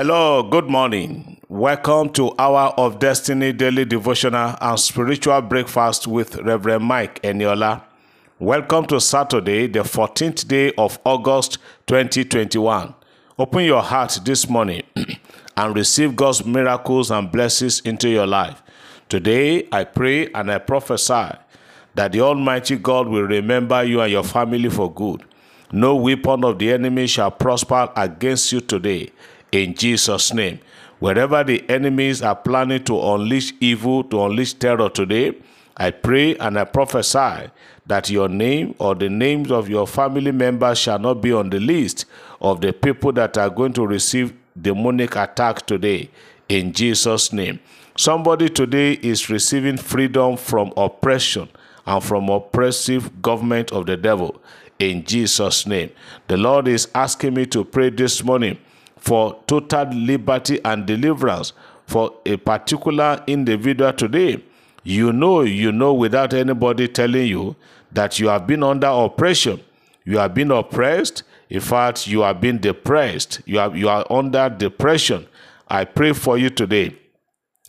Hello, good morning. Welcome to Hour of Destiny Daily Devotional and Spiritual Breakfast with Reverend Mike Eniola. Welcome to Saturday, the 14th day of August 2021. Open your heart this morning and receive God's miracles and blessings into your life. Today, I pray and I prophesy that the Almighty God will remember you and your family for good. No weapon of the enemy shall prosper against you today in Jesus' name. Wherever the enemies are planning to unleash evil, to unleash terror today, I pray and I prophesy that your name or the names of your family members shall not be on the list of the people that are going to receive demonic attack today in Jesus' name. Somebody today is receiving freedom from oppression and from oppressive government of the devil in Jesus' name. The Lord is asking me to pray this morning for total liberty and deliverance for a particular individual today. You know, you know, without anybody telling you that you have been under oppression, you have been oppressed. In fact, you have been depressed. You are you are under depression. I pray for you today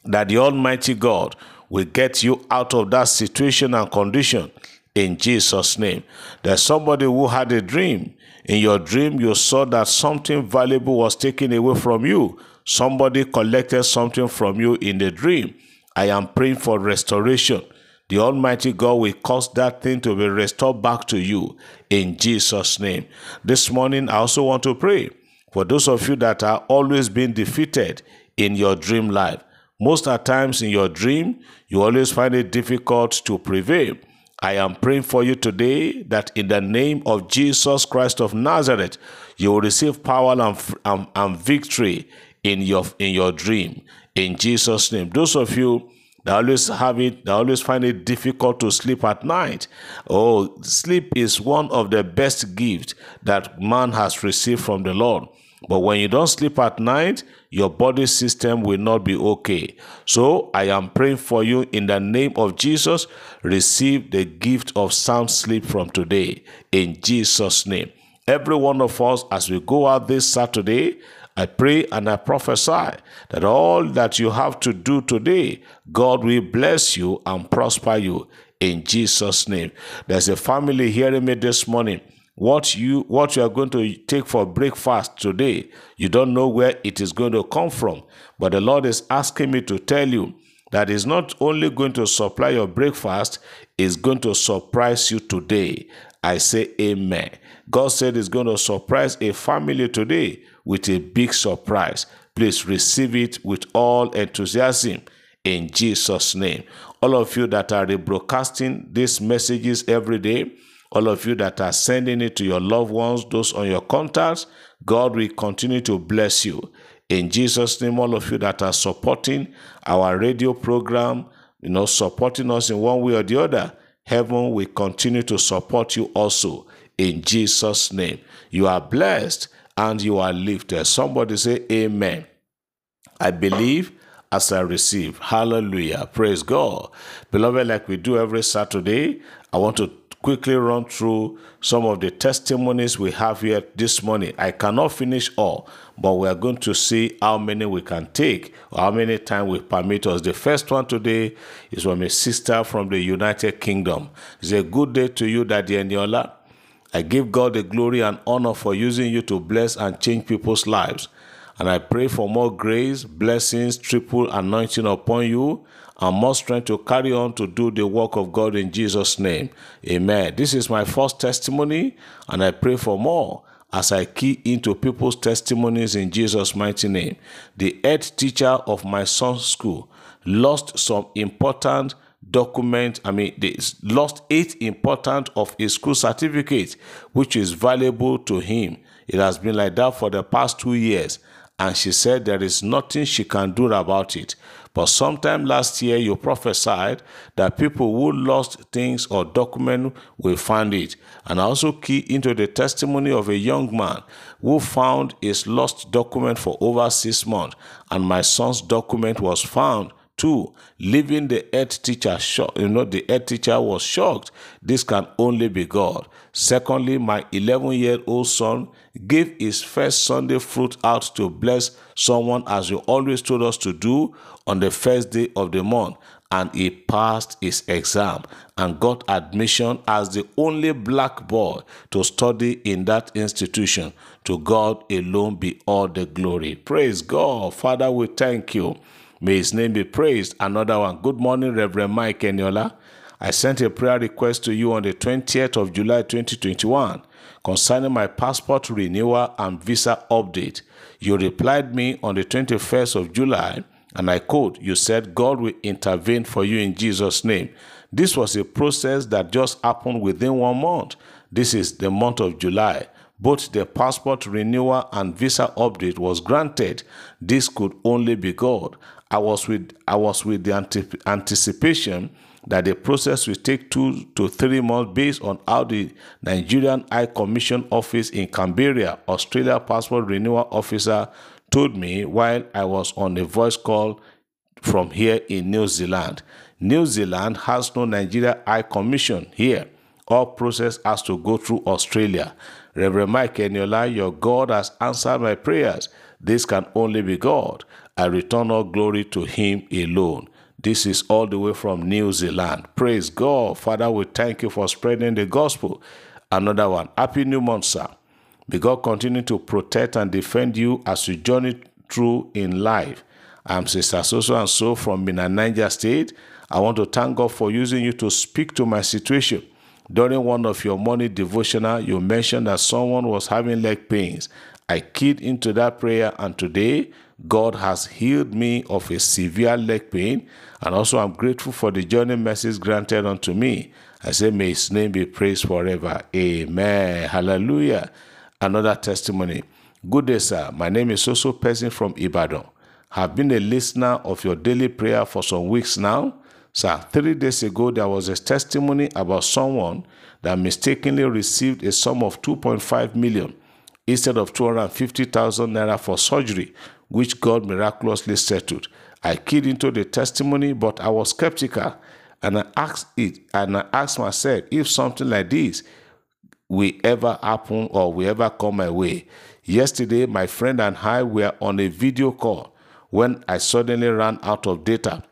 that the Almighty God will get you out of that situation and condition in Jesus' name. There's somebody who had a dream. In your dream, you saw that something valuable was taken away from you. Somebody collected something from you in the dream. I am praying for restoration. The Almighty God will cause that thing to be restored back to you in Jesus' name. This morning, I also want to pray for those of you that are always being defeated in your dream life. Most of times in your dream, you always find it difficult to prevail. I am praying for you today that in the name of Jesus Christ of Nazareth, you will receive power and, and, and victory in your in your dream. In Jesus' name. Those of you that always have it, that always find it difficult to sleep at night. Oh, sleep is one of the best gifts that man has received from the Lord. But when you don't sleep at night, your body system will not be okay. So I am praying for you in the name of Jesus. Receive the gift of sound sleep from today in Jesus' name. Every one of us, as we go out this Saturday, I pray and I prophesy that all that you have to do today, God will bless you and prosper you in Jesus' name. There's a family hearing me this morning what you what you are going to take for breakfast today you don't know where it is going to come from. But the lord is asking me to tell you that is not only going to supply your breakfast is going to surprise you today. I say amen. God said he's going to surprise a family today with a big surprise. Please receive it with all enthusiasm in jesus name. All of you that are rebroadcasting these messages every day all of you that are sending it to your loved ones, those on your contacts, God will continue to bless you. In Jesus' name, all of you that are supporting our radio program, you know, supporting us in one way or the other, heaven will continue to support you also. In Jesus' name, you are blessed and you are lifted. Somebody say, Amen. I believe as I receive. Hallelujah. Praise God. Beloved, like we do every Saturday, I want to quickly run through some of the testimonies we have here this morning. I cannot finish all, but we are going to see how many we can take how many time we permit us. The first one today is from a sister from the United Kingdom. It's a good day to you, Daddy Eniola. I give God the glory and honor for using you to bless and change people's lives. And I pray for more grace, blessings, triple anointing upon you and more strength to carry on to do the work of God in Jesus' name. Amen. This is my first testimony, and I pray for more as I key into people's testimonies in Jesus' mighty name. The head teacher of my son's school lost some important document i mean they lost eight important of his school certificate which is valuable to him it has been like that for the past two years and she said there is nothing she can do about it but sometime last year, you prophesied that people who lost things or document will find it. And I also key into the testimony of a young man who found his lost document for over six months, and my son's document was found Two, leaving the earth teacher shocked. You know, the earth teacher was shocked. This can only be God. Secondly, my 11 year old son gave his first Sunday fruit out to bless someone as you always told us to do on the first day of the month. And he passed his exam and got admission as the only black boy to study in that institution. To God alone be all the glory. Praise God. Father, we thank you. May his name be praised. Another one. Good morning, Reverend Mike Eniola. I sent a prayer request to you on the 20th of July 2021 concerning my passport renewal and visa update. You replied me on the 21st of July, and I quote, You said God will intervene for you in Jesus' name. This was a process that just happened within one month. This is the month of July both the passport renewal and visa update was granted. This could only be God. I was with I was with the anticipation that the process will take two to three months based on how the Nigerian High Commission office in Canberra, Australia passport renewal officer told me while I was on a voice call from here in New Zealand. New Zealand has no Nigeria High Commission here. All process has to go through Australia. Reverend Mike Eniola, your God has answered my prayers. This can only be God. I return all glory to Him alone. This is all the way from New Zealand. Praise God. Father, we thank you for spreading the gospel. Another one. Happy New Month, sir. May God continue to protect and defend you as you journey through in life. I'm Sister Soso and so from Minna, Niger State. I want to thank God for using you to speak to my situation. During one of your morning devotional, you mentioned that someone was having leg pains. I keyed into that prayer, and today God has healed me of a severe leg pain. And also, I'm grateful for the journey mercies granted unto me. I say, May His name be praised forever. Amen. Hallelujah. Another testimony. Good day, sir. My name is Soso Person from Ibadan. Have been a listener of your daily prayer for some weeks now. Sir, three days ago, there was a testimony about someone that mistakenly received a sum of 2.5 million instead of 250,000 naira for surgery, which God miraculously settled. I keyed into the testimony, but I was skeptical and I asked it and I asked myself if something like this will ever happen or will ever come my way. Yesterday, my friend and I were on a video call when I suddenly ran out of data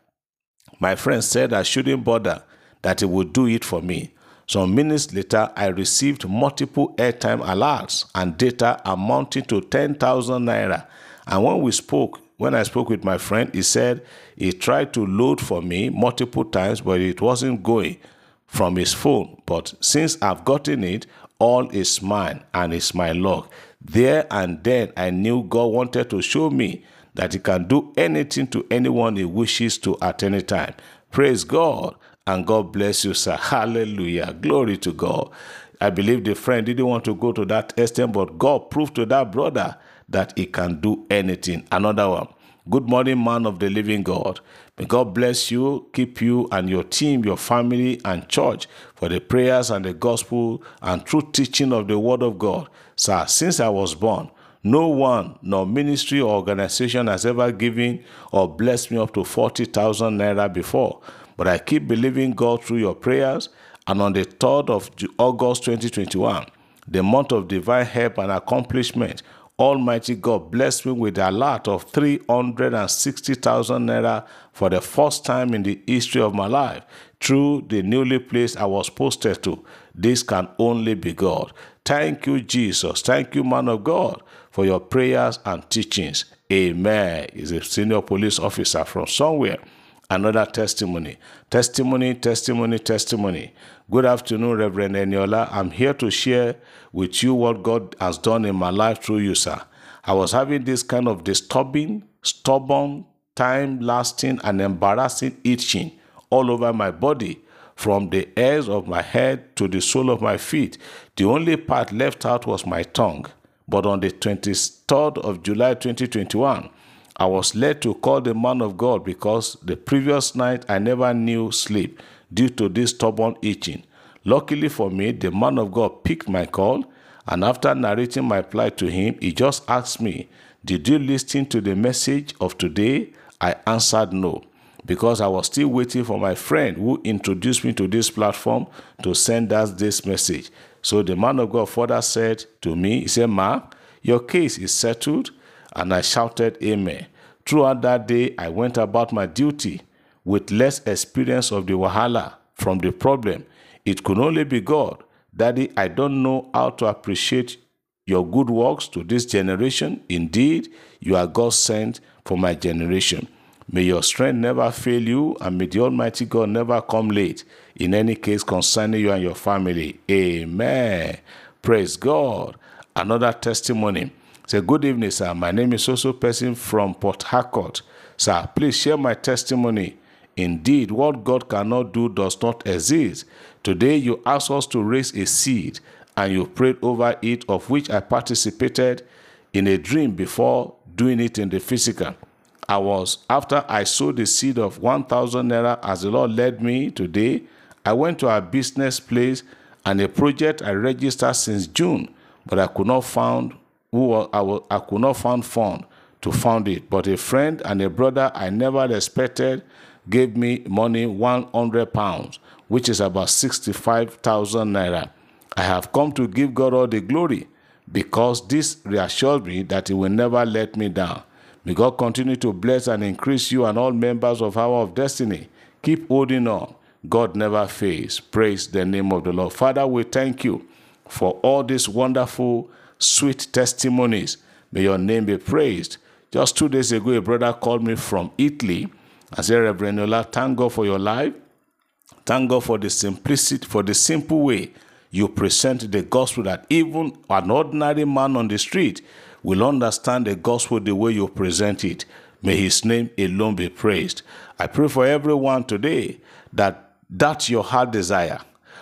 my friend said I shouldn't bother, that he would do it for me. Some minutes later, I received multiple airtime alerts and data amounting to 10,000 naira. And when we spoke, when I spoke with my friend, he said he tried to load for me multiple times, but it wasn't going from his phone. But since I've gotten it, all is mine and it's my luck. There and then, I knew God wanted to show me that he can do anything to anyone he wishes to at any time. Praise God and God bless you, sir. Hallelujah. Glory to God. I believe the friend didn't want to go to that extent, but God proved to that brother that he can do anything. Another one. Good morning, man of the living God. May God bless you, keep you and your team, your family, and church for the prayers and the gospel and true teaching of the word of God. Sir, since I was born, no one, no ministry or organization has ever given or blessed me up to 40,000 naira before. But I keep believing God through your prayers. And on the 3rd of August 2021, the month of divine help and accomplishment, Almighty God blessed me with a lot of 360,000 naira for the first time in the history of my life through the newly place I was posted to. This can only be God. Thank you, Jesus. Thank you, man of God for your prayers and teachings. Amen. Is a senior police officer from somewhere. Another testimony. Testimony, testimony, testimony. Good afternoon, Reverend Eniola. I'm here to share with you what God has done in my life through you, sir. I was having this kind of disturbing, stubborn, time lasting, and embarrassing itching all over my body from the hairs of my head to the sole of my feet. The only part left out was my tongue. But on the 23rd of July 2021, I was led to call the man of God because the previous night I never knew sleep due to this stubborn itching. Luckily for me, the man of God picked my call, and after narrating my plight to him, he just asked me, Did you listen to the message of today? I answered no. because I was still waiting for my friend who introduced me to this platform to send us this message. So the man of God further said to me, He said, Ma, your case is settled. And I shouted, Amen. Throughout that day, I went about my duty with less experience of the wahala from the problem. It could only be God. Daddy, I don't know how to appreciate your good works to this generation. Indeed, you are God sent for my generation. May your strength never fail you, and may the Almighty God never come late in any case concerning you and your family. Amen. Praise God. Another testimony. Say, Good evening, sir. My name is also person from Port Harcourt. Sir, please share my testimony. Indeed, what God cannot do does not exist. Today, you asked us to raise a seed and you prayed over it, of which I participated in a dream before doing it in the physical. I was, after I sowed the seed of 1,000 naira as the Lord led me today, I went to a business place and a project I registered since June, but I could not find who I, I could not find fund to fund it. But a friend and a brother I never expected gave me money 100 pounds, which is about 65,000 naira. I have come to give God all the glory because this reassures me that He will never let me down. May God continue to bless and increase you and all members of Hour of Destiny. Keep holding on. God never fails. Praise the name of the Lord. Father, we thank you for all these wonderful, sweet testimonies. May your name be praised. Just two days ago, a brother called me from Italy and said, Reverend Ola, thank God for your life. Thank God for the simplicity, for the simple way you present the gospel that even an ordinary man on the street will understand the gospel the way you present it. May his name alone be praised. I pray for everyone today that that's your heart desire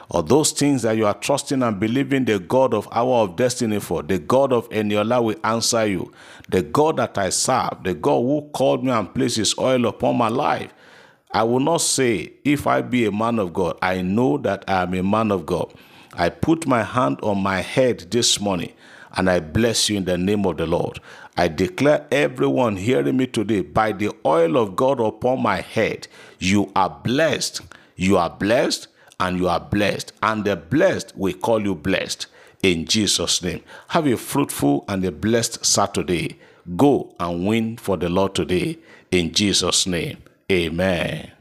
or those things that you are trusting and believing the God of Hour of Destiny for, the God of Eniola will answer you. The God that I serve, the God who called me and placed his oil upon my life. I will not say, if I be a man of God, I know that I am a man of God. I put my hand on my head this morning and I bless you in the name of the Lord. I declare everyone hearing me today, by the oil of God upon my head, you are blessed. You are blessed and you are blessed. And the blessed will call you blessed in Jesus' name. Have a fruitful and a blessed Saturday. Go and win for the Lord today in Jesus' name. Amen.